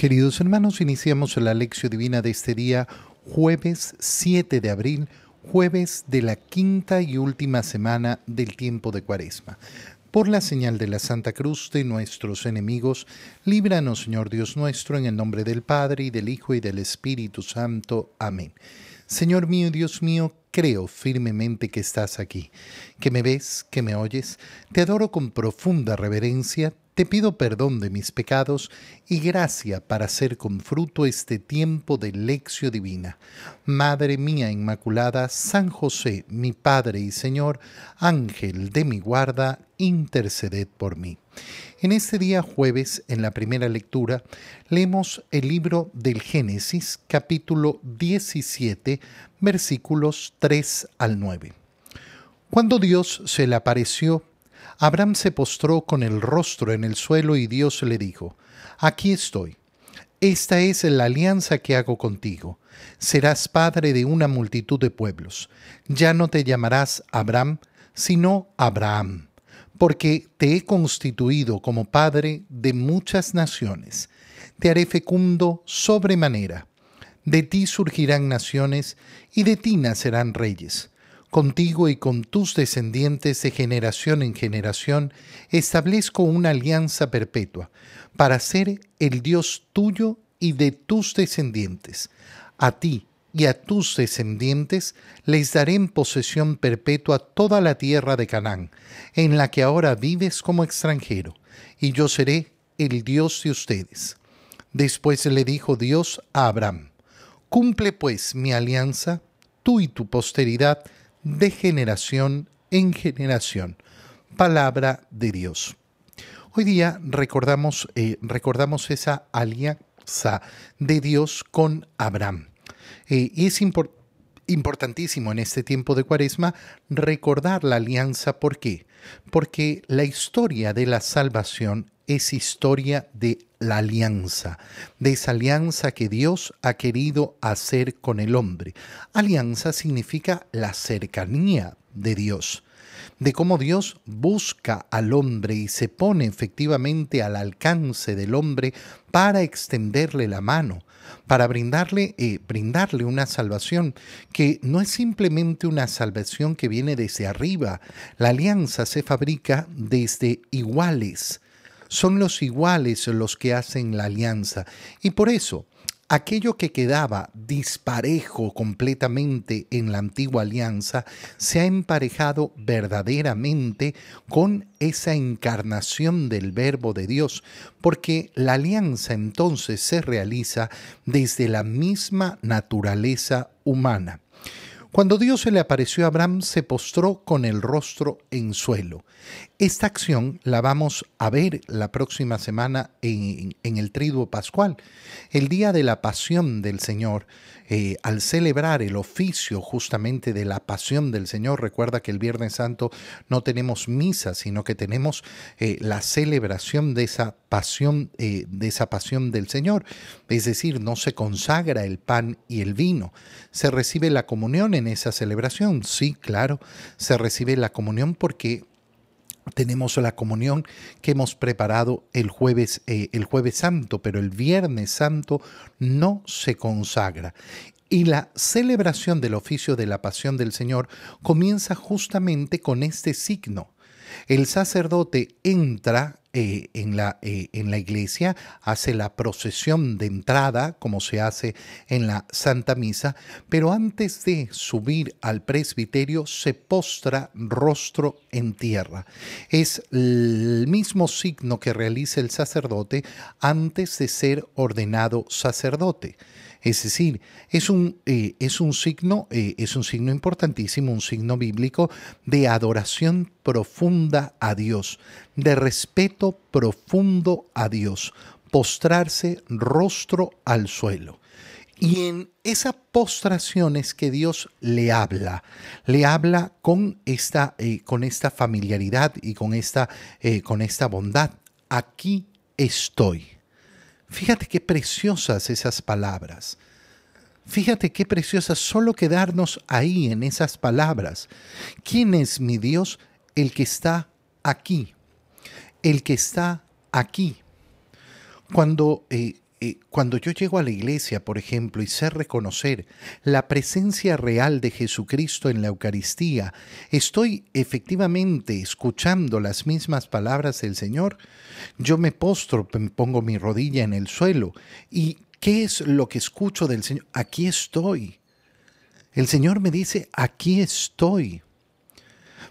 Queridos hermanos, iniciamos la lección divina de este día, jueves 7 de abril, jueves de la quinta y última semana del tiempo de Cuaresma. Por la señal de la Santa Cruz de nuestros enemigos, líbranos, Señor Dios nuestro, en el nombre del Padre, y del Hijo, y del Espíritu Santo. Amén. Señor mío Dios mío, creo firmemente que estás aquí, que me ves, que me oyes. Te adoro con profunda reverencia, te pido perdón de mis pecados y gracia para hacer con fruto este tiempo de lección divina. Madre mía Inmaculada, San José, mi Padre y Señor, Ángel de mi guarda, interceded por mí. En este día jueves, en la primera lectura, leemos el libro del Génesis, capítulo 17, versículos 3 al 9. Cuando Dios se le apareció, Abraham se postró con el rostro en el suelo y Dios le dijo, Aquí estoy. Esta es la alianza que hago contigo. Serás padre de una multitud de pueblos. Ya no te llamarás Abraham, sino Abraham, porque te he constituido como padre de muchas naciones. Te haré fecundo sobremanera. De ti surgirán naciones y de ti nacerán reyes Contigo y con tus descendientes de generación en generación establezco una alianza perpetua para ser el Dios tuyo y de tus descendientes. A ti y a tus descendientes les daré en posesión perpetua toda la tierra de Canaán, en la que ahora vives como extranjero, y yo seré el Dios de ustedes. Después le dijo Dios a Abraham, Cumple pues mi alianza, tú y tu posteridad, de generación en generación. Palabra de Dios. Hoy día recordamos, eh, recordamos esa alianza de Dios con Abraham. Eh, y es importantísimo en este tiempo de cuaresma recordar la alianza. ¿Por qué? Porque la historia de la salvación es historia de la alianza, de esa alianza que Dios ha querido hacer con el hombre. Alianza significa la cercanía de Dios, de cómo Dios busca al hombre y se pone efectivamente al alcance del hombre para extenderle la mano, para brindarle, eh, brindarle una salvación que no es simplemente una salvación que viene desde arriba. La alianza se fabrica desde iguales son los iguales los que hacen la alianza. Y por eso, aquello que quedaba disparejo completamente en la antigua alianza se ha emparejado verdaderamente con esa encarnación del verbo de Dios, porque la alianza entonces se realiza desde la misma naturaleza humana. Cuando Dios se le apareció a Abraham, se postró con el rostro en suelo. Esta acción la vamos a ver la próxima semana en, el triduo pascual. El día de la pasión del Señor, eh, al celebrar el oficio justamente de la pasión del Señor, recuerda que el Viernes Santo no tenemos misa, sino que tenemos eh, la celebración de esa pasión, eh, de esa pasión del Señor. Es decir, no se consagra el pan y el vino. Se recibe la comunión en esa celebración. Sí, claro, se recibe la comunión porque tenemos la comunión que hemos preparado el jueves, eh, el jueves santo, pero el viernes santo no se consagra. Y la celebración del oficio de la pasión del Señor comienza justamente con este signo. El sacerdote entra eh, en, la, eh, en la iglesia, hace la procesión de entrada, como se hace en la Santa Misa, pero antes de subir al presbiterio se postra rostro en tierra. Es el mismo signo que realiza el sacerdote antes de ser ordenado sacerdote. Es decir, es un, eh, es un signo, eh, es un signo importantísimo, un signo bíblico de adoración profunda a Dios, de respeto profundo a Dios, postrarse rostro al suelo. Y en esa postración es que Dios le habla, le habla con esta, eh, con esta familiaridad y con esta, con esta bondad. Aquí estoy. Fíjate qué preciosas esas palabras. Fíjate qué preciosas solo quedarnos ahí en esas palabras. ¿Quién es mi Dios? El que está aquí. El que está aquí. Cuando, eh, eh, cuando yo llego a la iglesia, por ejemplo, y sé reconocer la presencia real de Jesucristo en la Eucaristía, estoy efectivamente escuchando las mismas palabras del Señor, yo me postro, pongo mi rodilla en el suelo y ¿qué es lo que escucho del Señor? Aquí estoy. El Señor me dice, aquí estoy.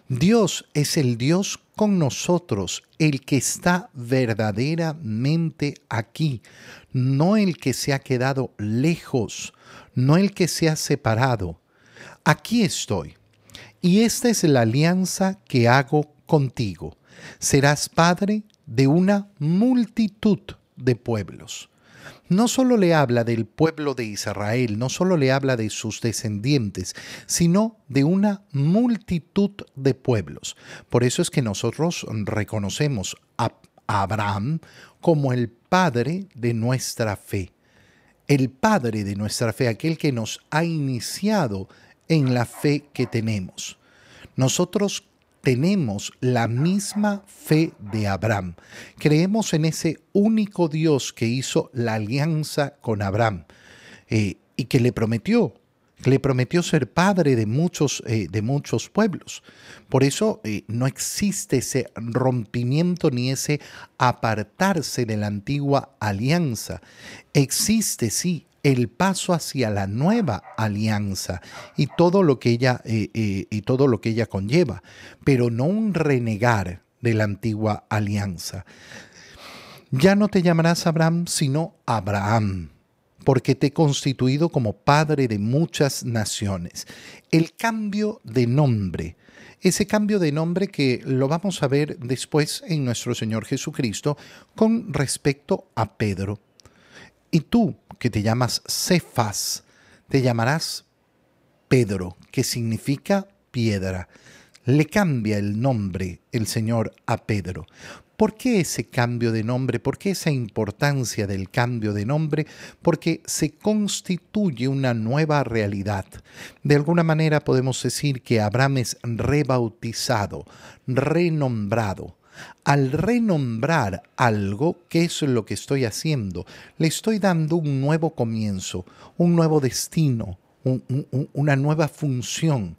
Dios es el Dios con nosotros, el que está verdaderamente aquí, no el que se ha quedado lejos, no el que se ha separado. Aquí estoy. Y esta es la alianza que hago contigo. Serás padre de una multitud de pueblos no solo le habla del pueblo de Israel, no solo le habla de sus descendientes, sino de una multitud de pueblos. Por eso es que nosotros reconocemos a Abraham como el padre de nuestra fe. El padre de nuestra fe, aquel que nos ha iniciado en la fe que tenemos. Nosotros tenemos la misma fe de Abraham. Creemos en ese único Dios que hizo la alianza con Abraham eh, y que le prometió, le prometió ser padre de muchos, eh, de muchos pueblos. Por eso eh, no existe ese rompimiento ni ese apartarse de la antigua alianza. Existe, sí, el paso hacia la nueva alianza y todo lo que ella eh, eh, y todo lo que ella conlleva, pero no un renegar de la antigua alianza. Ya no te llamarás Abraham, sino Abraham, porque te he constituido como padre de muchas naciones. El cambio de nombre, ese cambio de nombre que lo vamos a ver después en nuestro Señor Jesucristo con respecto a Pedro. Y tú, que te llamas Cefas, te llamarás Pedro, que significa piedra. Le cambia el nombre el Señor a Pedro. ¿Por qué ese cambio de nombre? ¿Por qué esa importancia del cambio de nombre? Porque se constituye una nueva realidad. De alguna manera podemos decir que Abraham es rebautizado, renombrado. Al renombrar algo, ¿qué es lo que estoy haciendo? Le estoy dando un nuevo comienzo, un nuevo destino, una nueva función.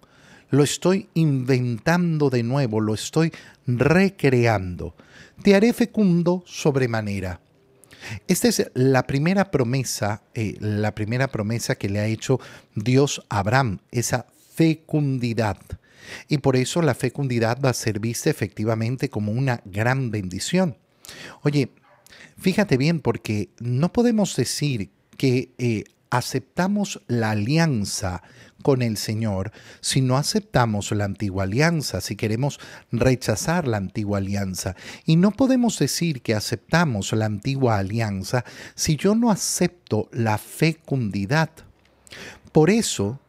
Lo estoy inventando de nuevo, lo estoy recreando. Te haré fecundo sobremanera. Esta es la primera promesa, eh, la primera promesa que le ha hecho Dios a Abraham, esa fecundidad. Y por eso la fecundidad va a ser vista efectivamente como una gran bendición. Oye, fíjate bien, porque no podemos decir que eh, aceptamos la alianza con el Señor si no aceptamos la antigua alianza, si queremos rechazar la antigua alianza. Y no podemos decir que aceptamos la antigua alianza si yo no acepto la fecundidad. Por eso,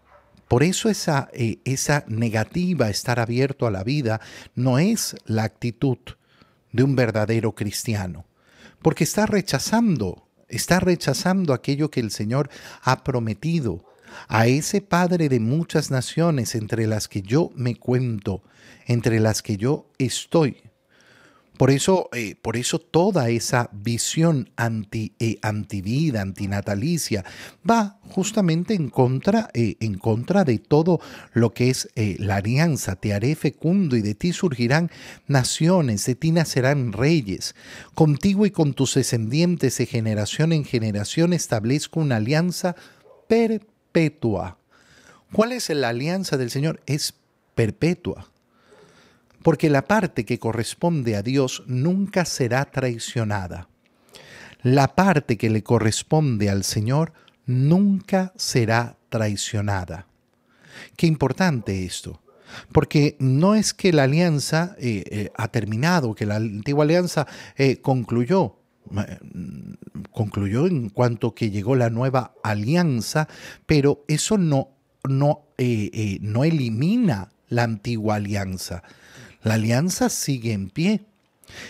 por eso esa, eh, esa negativa estar abierto a la vida no es la actitud de un verdadero cristiano, porque está rechazando, está rechazando aquello que el Señor ha prometido a ese Padre de muchas naciones entre las que yo me cuento, entre las que yo estoy. Por eso, eh, por eso toda esa visión anti, eh, antivida, antinatalicia, va justamente en contra, eh, en contra de todo lo que es la alianza. Te haré fecundo y de ti surgirán naciones, de ti nacerán reyes. Contigo y con tus descendientes de generación en generación establezco una alianza perpetua. ¿Cuál es la alianza del Señor? Es perpetua porque la parte que corresponde a Dios nunca será traicionada. La parte que le corresponde al Señor nunca será traicionada. Qué importante esto, porque no es que la alianza eh, eh, ha terminado, que la antigua alianza eh, concluyó, concluyó en cuanto que llegó la nueva alianza, pero eso no, no, no elimina la antigua alianza. La alianza sigue en pie.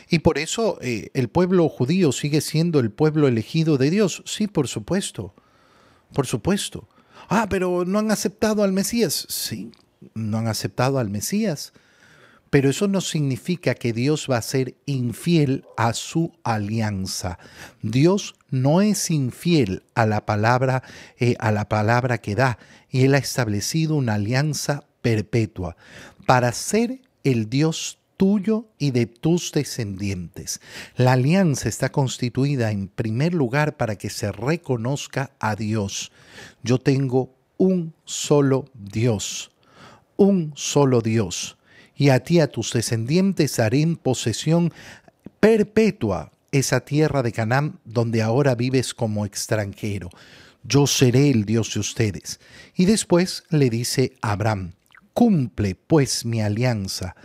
Y por eso eh, el pueblo judío sigue siendo el pueblo elegido de Dios. Sí, por supuesto. Por supuesto. Ah, pero no han aceptado al Mesías. Sí, no han aceptado al Mesías. pero eso no significa que Dios va a ser infiel a su alianza. Dios no es infiel a la palabra, eh, a la palabra que da, y Él ha establecido una alianza perpetua para ser el Dios tuyo y de tus descendientes. La alianza está constituida en primer lugar para que se reconozca a Dios. Yo tengo un solo Dios, un solo Dios y a ti a tus descendientes haré en posesión perpetua esa tierra de Canaán donde ahora vives como extranjero. Yo seré el Dios de ustedes. Y después le dice a Abraham, cumple pues mi alianza,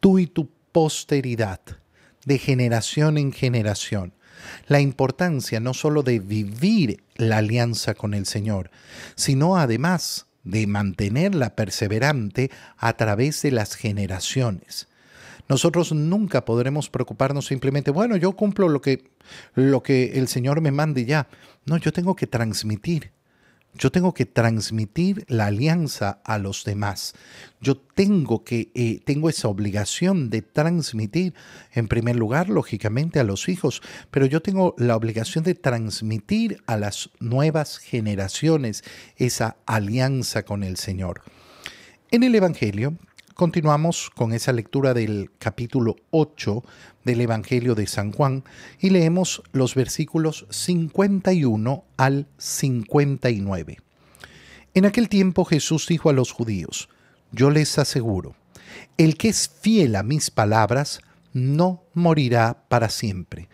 tú y tu posteridad, de generación en generación. La importancia no solo de vivir la alianza con el Señor, sino además de mantenerla perseverante a través de las generaciones. Nosotros nunca podremos preocuparnos simplemente, bueno, yo cumplo lo que, lo que el Señor me mande ya. No, yo tengo que transmitir yo tengo que transmitir la alianza a los demás. Yo tengo que eh, tengo esa obligación de transmitir en primer lugar lógicamente a los hijos, pero yo tengo la obligación de transmitir a las nuevas generaciones esa alianza con el Señor. En el evangelio Continuamos con esa lectura del capítulo 8 del Evangelio de San Juan y leemos los versículos 51 al 59. En aquel tiempo Jesús dijo a los judíos, yo les aseguro, el que es fiel a mis palabras no morirá para siempre.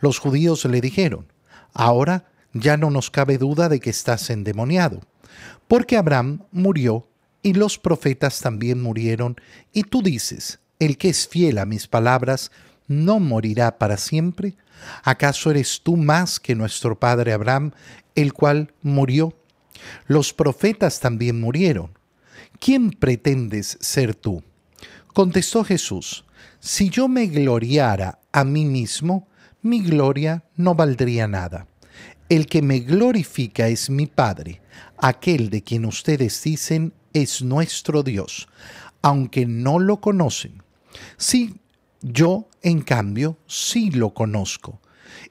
Los judíos le dijeron, ahora ya no nos cabe duda de que estás endemoniado, porque Abraham murió y los profetas también murieron, y tú dices, el que es fiel a mis palabras, ¿no morirá para siempre? ¿Acaso eres tú más que nuestro padre Abraham, el cual murió? Los profetas también murieron. ¿Quién pretendes ser tú? Contestó Jesús, si yo me gloriara a mí mismo, mi gloria no valdría nada. El que me glorifica es mi Padre, aquel de quien ustedes dicen es nuestro Dios, aunque no lo conocen. Sí, yo, en cambio, sí lo conozco.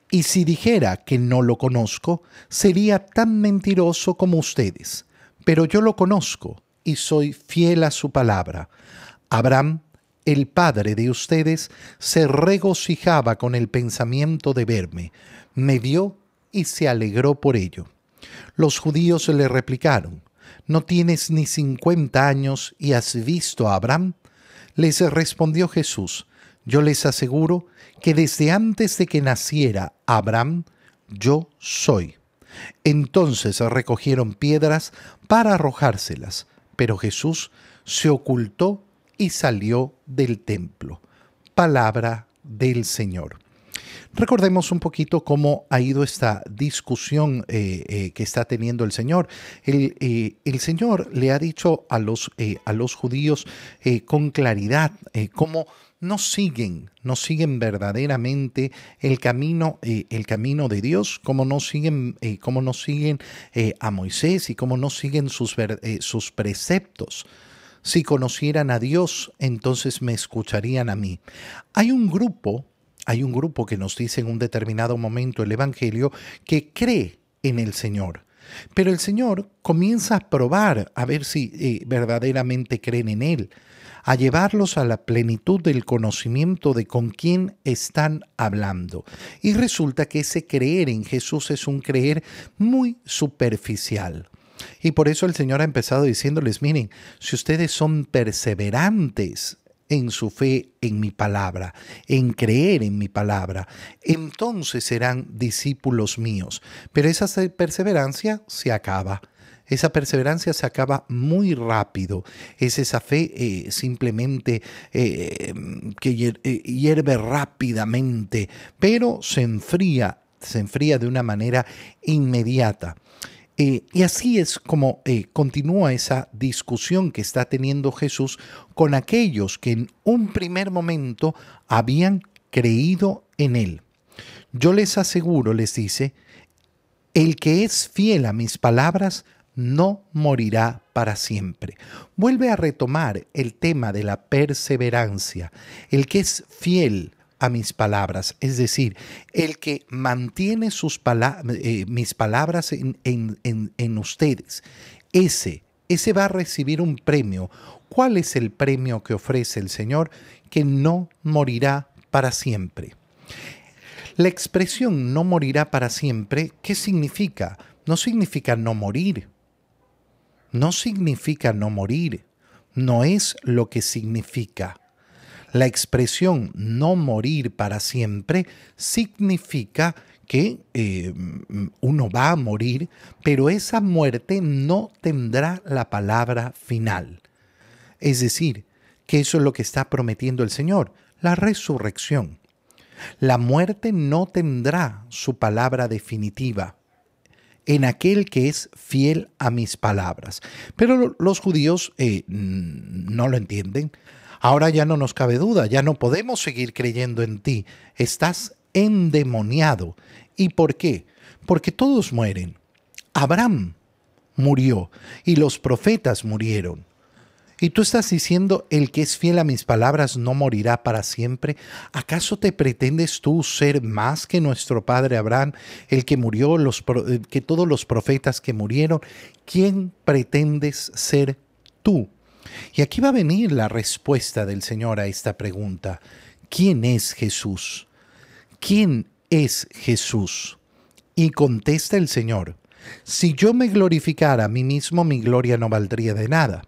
Y si dijera que no lo conozco, sería tan mentiroso como ustedes. Pero yo lo conozco y soy fiel a su palabra. Abraham, el padre de ustedes, se regocijaba con el pensamiento de verme. Me vio y se alegró por ello. Los judíos le replicaron, ¿no tienes ni cincuenta años y has visto a Abraham? Les respondió Jesús, yo les aseguro que desde antes de que naciera Abraham, yo soy. Entonces recogieron piedras para arrojárselas, pero Jesús se ocultó y salió del templo. Palabra del Señor. Recordemos un poquito cómo ha ido esta discusión eh, eh, que está teniendo el Señor. El, eh, el, Señor le ha dicho a los, a los judíos con claridad cómo no siguen, no siguen verdaderamente el camino, el camino de Dios, como no siguen, como no siguen a Moisés y como no siguen sus, sus preceptos. Si conocieran a Dios, entonces me escucharían a mí. Hay un grupo hay un grupo que nos dice en un determinado momento el Evangelio que cree en el Señor. Pero el Señor comienza a probar a ver si eh, verdaderamente creen en Él, a llevarlos a la plenitud del conocimiento de con quién están hablando. Y resulta que ese creer en Jesús es un creer muy superficial. Y por eso el Señor ha empezado diciéndoles, miren, si ustedes son perseverantes en su fe en mi palabra, en creer en mi palabra, entonces serán discípulos míos. Pero esa perseverancia se acaba. Esa perseverancia se acaba muy rápido. Es esa fe eh, simplemente eh, que eh, hierve rápidamente, pero se enfría, se enfría de una manera inmediata. Eh, y así es como eh, continúa esa discusión que está teniendo Jesús con aquellos que en un primer momento habían creído en Él. Yo les aseguro, les dice, el que es fiel a mis palabras no morirá para siempre. Vuelve a retomar el tema de la perseverancia, el que es fiel a mis palabras, es decir, el que mantiene sus eh, mis palabras en, en ustedes, ese, ese va a recibir un premio. ¿Cuál es el premio que ofrece el Señor? Que no morirá para siempre. La expresión no morirá para siempre, ¿qué significa? No significa no morir. No significa no morir. No es lo que significa. La expresión no morir para siempre significa que eh, uno va a morir, pero esa muerte no tendrá la palabra final. Es decir, que eso es lo que está prometiendo el Señor, la resurrección. La muerte no tendrá su palabra definitiva en aquel que es fiel a mis palabras. Pero los judíos eh, no lo entienden. Ahora ya no nos cabe duda, ya no podemos seguir creyendo en ti. Estás endemoniado. ¿Y por qué? Porque todos mueren. Abraham murió y los profetas murieron. Y tú estás diciendo, el que es fiel a mis palabras no morirá para siempre. ¿Acaso te pretendes tú ser más que nuestro padre Abraham, el que murió, los, eh, que todos los profetas que murieron? ¿Quién pretendes ser tú? Y aquí va a venir la respuesta del Señor a esta pregunta. ¿Quién es Jesús? ¿Quién es Jesús? Y contesta el Señor, si yo me glorificara a mí mismo, mi gloria no valdría de nada.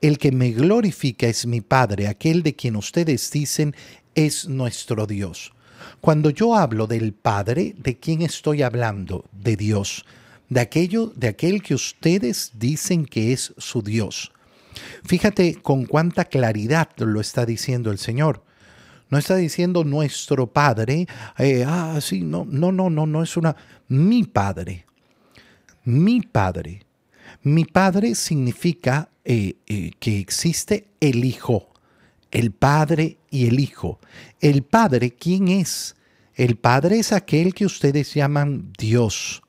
El que me glorifica es mi Padre, aquel de quien ustedes dicen es nuestro Dios. Cuando yo hablo del Padre, ¿de quién estoy hablando? De Dios, de aquello, de aquel que ustedes dicen que es su Dios. Fíjate con cuánta claridad lo está diciendo el Señor. No está diciendo nuestro Padre, eh, ah, sí, no, no, no, no, no es una, mi Padre, mi Padre. Mi Padre significa eh, eh, que existe el Hijo, el Padre y el Hijo. El Padre, ¿quién es? El Padre es aquel que ustedes llaman Dios.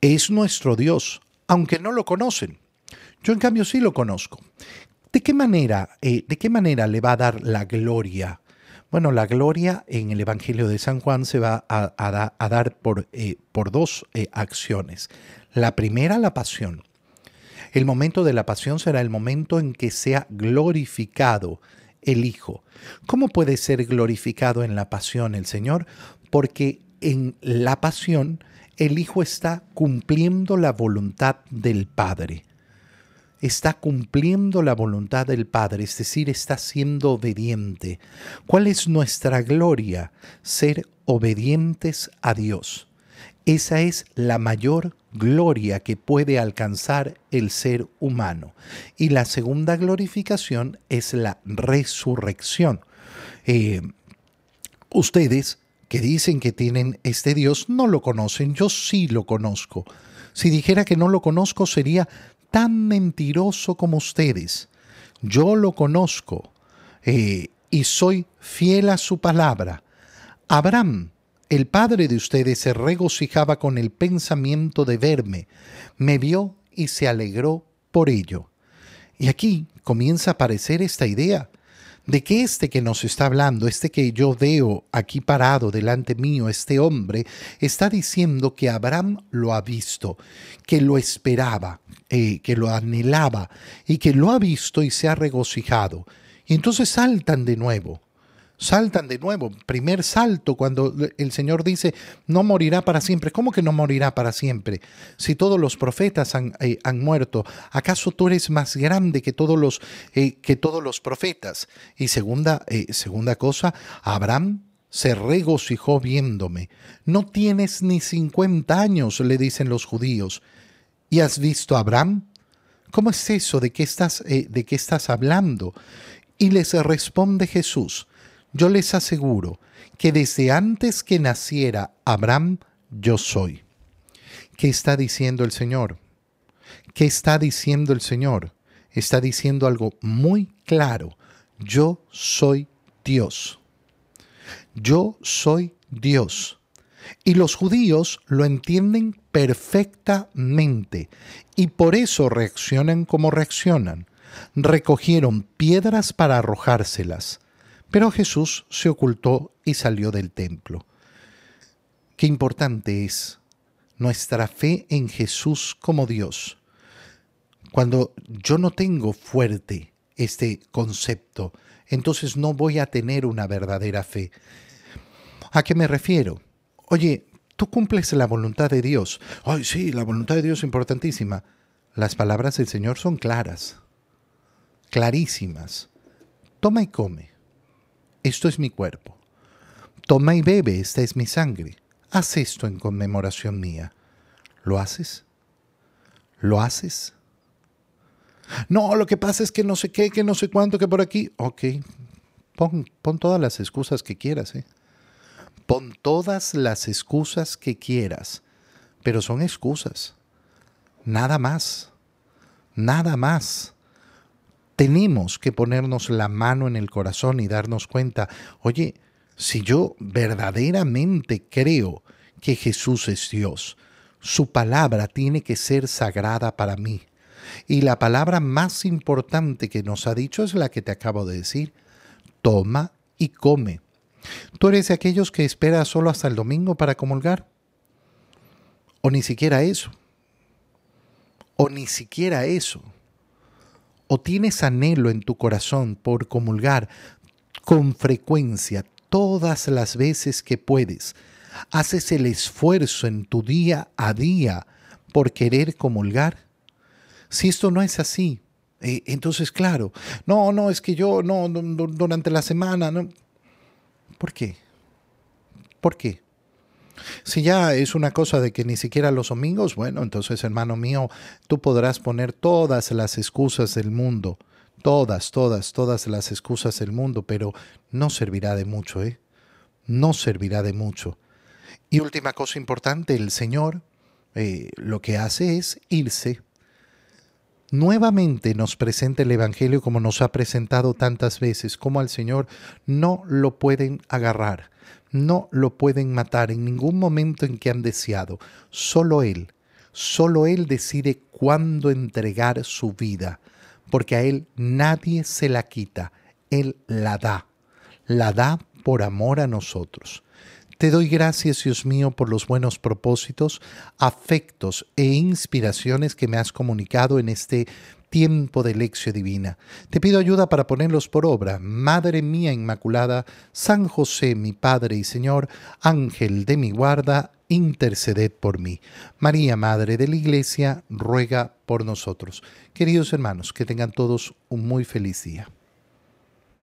Es nuestro Dios, aunque no lo conocen. Yo en cambio sí lo conozco. ¿De qué manera, eh, de qué manera le va a dar la gloria? Bueno, la gloria en el Evangelio de San Juan se va a, dar por, eh, por dos eh, acciones. La primera, la pasión. El momento de la pasión será el momento en que sea glorificado el Hijo. ¿Cómo puede ser glorificado en la pasión el Señor? Porque en la pasión el Hijo está cumpliendo la voluntad del Padre está cumpliendo la voluntad del Padre, es decir, está siendo obediente. ¿Cuál es nuestra gloria? Ser obedientes a Dios. Esa es la mayor gloria que puede alcanzar el ser humano. Y la segunda glorificación es la resurrección. Eh, ustedes que dicen que tienen este Dios no lo conocen, yo sí lo conozco. Si dijera que no lo conozco sería tan mentiroso como ustedes. Yo lo conozco eh, y soy fiel a su palabra. Abraham, el padre de ustedes, se regocijaba con el pensamiento de verme. Me vio y se alegró por ello. Y aquí comienza a aparecer esta idea de que este que nos está hablando, este que yo veo aquí parado delante mío, este hombre, está diciendo que Abraham lo ha visto, que lo esperaba, eh, que lo anhelaba y que lo ha visto y se ha regocijado. Y entonces saltan de nuevo saltan de nuevo. Primer salto cuando el Señor dice, no morirá para siempre. ¿Cómo que no morirá para siempre? Si todos los profetas han, eh, muerto, ¿acaso tú eres más grande que todos los, eh, que todos los profetas? Y segunda, eh, segunda cosa, Abraham se regocijó viéndome. No tienes ni cincuenta años, le dicen los judíos. ¿Y has visto a Abraham? ¿Cómo es eso? ¿De qué estás, de qué estás hablando? Y les responde Jesús, yo les aseguro que desde antes que naciera Abraham, yo soy. ¿Qué está diciendo el Señor? ¿Qué está diciendo el Señor? Está diciendo algo muy claro. Yo soy Dios. Yo soy Dios. Y los judíos lo entienden perfectamente y por eso reaccionan como reaccionan. Recogieron piedras para arrojárselas, pero Jesús se ocultó y salió del templo. Qué importante es nuestra fe en Jesús como Dios. Cuando yo no tengo fuerte este concepto, entonces no voy a tener una verdadera fe. ¿A qué me refiero? Oye, tú cumples la voluntad de Dios. Ay, sí, la voluntad de Dios es importantísima. Las palabras del Señor son claras, clarísimas. Toma y come. Esto es mi cuerpo. Toma y bebe, esta es mi sangre. Haz esto en conmemoración mía. ¿Lo haces? ¿Lo haces? No, lo que pasa es que no sé qué, que no sé cuánto, que por aquí. Ok, pon, pon todas las excusas que quieras, ¿eh? Pon todas las excusas que quieras, pero son excusas. Nada más. Nada más. Tenemos que ponernos la mano en el corazón y darnos cuenta, oye, si yo verdaderamente creo que Jesús es Dios, su palabra tiene que ser sagrada para mí. Y la palabra más importante que nos ha dicho es la que te acabo de decir. Toma y come. ¿Tú eres de aquellos que espera solo hasta el domingo para comulgar? ¿O ni siquiera eso? ¿O ni siquiera eso? ¿O tienes anhelo en tu corazón por comulgar con frecuencia todas las veces que puedes? ¿Haces el esfuerzo en tu día a día por querer comulgar? Si esto no es así, eh, entonces claro, no, no, es que yo no, durante la semana, no, ¿Por qué? ¿Por qué? Si ya es una cosa de que ni siquiera los domingos, bueno, entonces hermano mío, tú podrás poner todas las excusas del mundo, todas, todas, todas las excusas del mundo, pero no servirá de mucho, ¿eh? No servirá de mucho. Y última cosa importante, el Señor eh, lo que hace es irse nuevamente nos presenta el Evangelio como nos ha presentado tantas veces, como al Señor no lo pueden agarrar, no lo pueden matar en ningún momento en que han deseado. Solo Él, solo Él decide cuándo entregar su vida, porque a Él nadie se la quita, Él la da, la da por amor a nosotros. Te doy gracias, Dios mío, por los buenos propósitos, afectos e inspiraciones que me has comunicado en este tiempo de lección divina. Te pido ayuda para ponerlos por obra. Madre mía Inmaculada, San José, mi Padre y Señor, Ángel de mi guarda, interceded por mí. María, Madre de la Iglesia, ruega por nosotros. Queridos hermanos, que tengan todos un muy feliz día.